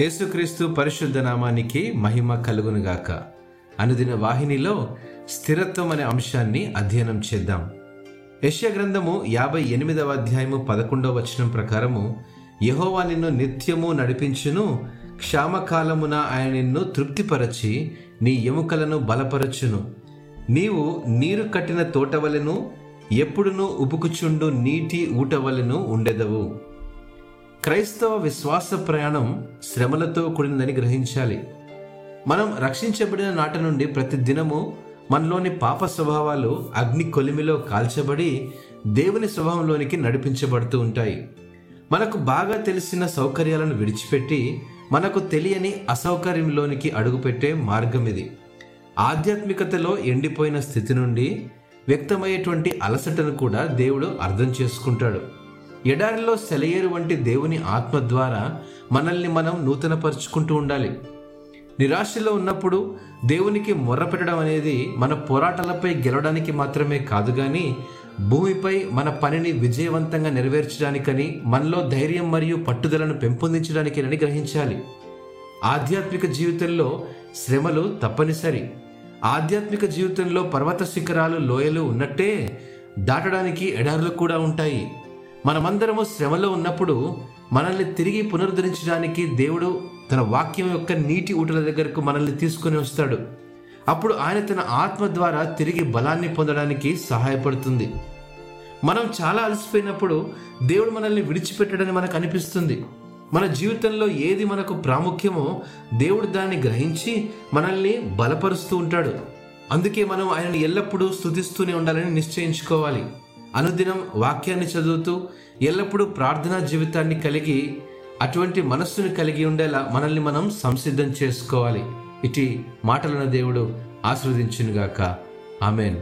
యేసుక్రీస్తు పరిశుద్ధ నామానికి మహిమ కలుగునుగాక. అనుదిన వాహినిలో స్థిరత్వం అనే అంశాన్ని అధ్యయనం చేద్దాం. యశ్య గ్రంథము యాభై ఎనిమిదవ అధ్యాయము పదకొండవ వచనం ప్రకారము యహోవా నిన్ను నిత్యము నడిపించును క్షామకాలమున ఆయన నిన్ను తృప్తిపరచి నీ ఎముకలను బలపరచును. నీవు నీరు కట్టిన తోటవలెను ఎప్పుడునూ ఉబుకుచుండు నీటి ఊటవలెను ఉండెదవు. క్రైస్తవ విశ్వాస ప్రయాణం శ్రమలతో కూడినదని గ్రహించాలి. మనం రక్షించబడిన నాటి నుండి ప్రతి దినము మనలోని పాప స్వభావాలు అగ్ని కొలిమిలో కాల్చబడి దేవుని స్వభావంలోనికి నడిపించబడుతూ ఉంటాయి. మనకు బాగా తెలిసిన సౌకర్యాలను విడిచిపెట్టి మనకు తెలియని అసౌకర్యంలోనికి అడుగుపెట్టే మార్గం ఇది. ఆధ్యాత్మికతలో ఎండిపోయిన స్థితి నుండి వ్యక్తమయ్యేటువంటి అలసటను కూడా దేవుడు అర్థం చేసుకుంటాడు. ఎడారిలో సెలయేరు వంటి దేవుని ఆత్మ ద్వారా మనల్ని మనం నూతనపరుచుకుంటూ ఉండాలి. నిరాశలో ఉన్నప్పుడు దేవునికి మొర్రపెట్టడం అనేది మన పోరాటాలపై గెలవడానికి మాత్రమే కాదు కానీ భూమిపై మన పనిని విజయవంతంగా నెరవేర్చడానికని మనలో ధైర్యం మరియు పట్టుదలను పెంపొందించడానికేనని గ్రహించాలి. ఆధ్యాత్మిక జీవితంలో శ్రమలు తప్పనిసరి. ఆధ్యాత్మిక జీవితంలో పర్వత శిఖరాలు లోయలు ఉన్నట్టే దాటడానికి ఎడారులు కూడా ఉంటాయి. మనమందరము శ్రమలో ఉన్నప్పుడు మనల్ని తిరిగి పునరుద్ధరించడానికి దేవుడు తన వాక్యం యొక్క నీటి ఊటల దగ్గరకు మనల్ని తీసుకొని వస్తాడు. అప్పుడు ఆయన తన ఆత్మ ద్వారా తిరిగి బలాన్ని పొందడానికి సహాయపడుతుంది. మనం చాలా అలసిపోయినప్పుడు దేవుడు మనల్ని విడిచిపెట్టడని మనకు అనిపిస్తుంది. మన జీవితంలో ఏది మనకు ప్రాముఖ్యమో దేవుడు దాన్ని గ్రహించి మనల్ని బలపరుస్తూ ఉంటాడు. అందుకే మనం ఆయనని ఎల్లప్పుడూ స్థుతిస్తూనే ఉండాలని నిశ్చయించుకోవాలి. అనుదినం వాక్యాన్ని చదువుతూ ఎల్లప్పుడూ ప్రార్థనా జీవితాన్ని కలిగి అటువంటి మనస్సును కలిగి ఉండేలా మనల్ని మనం సంసిద్ధం చేసుకోవాలి. ఇటు మాటలను దేవుడు ఆస్వాదించునుగాక ఆమెన్.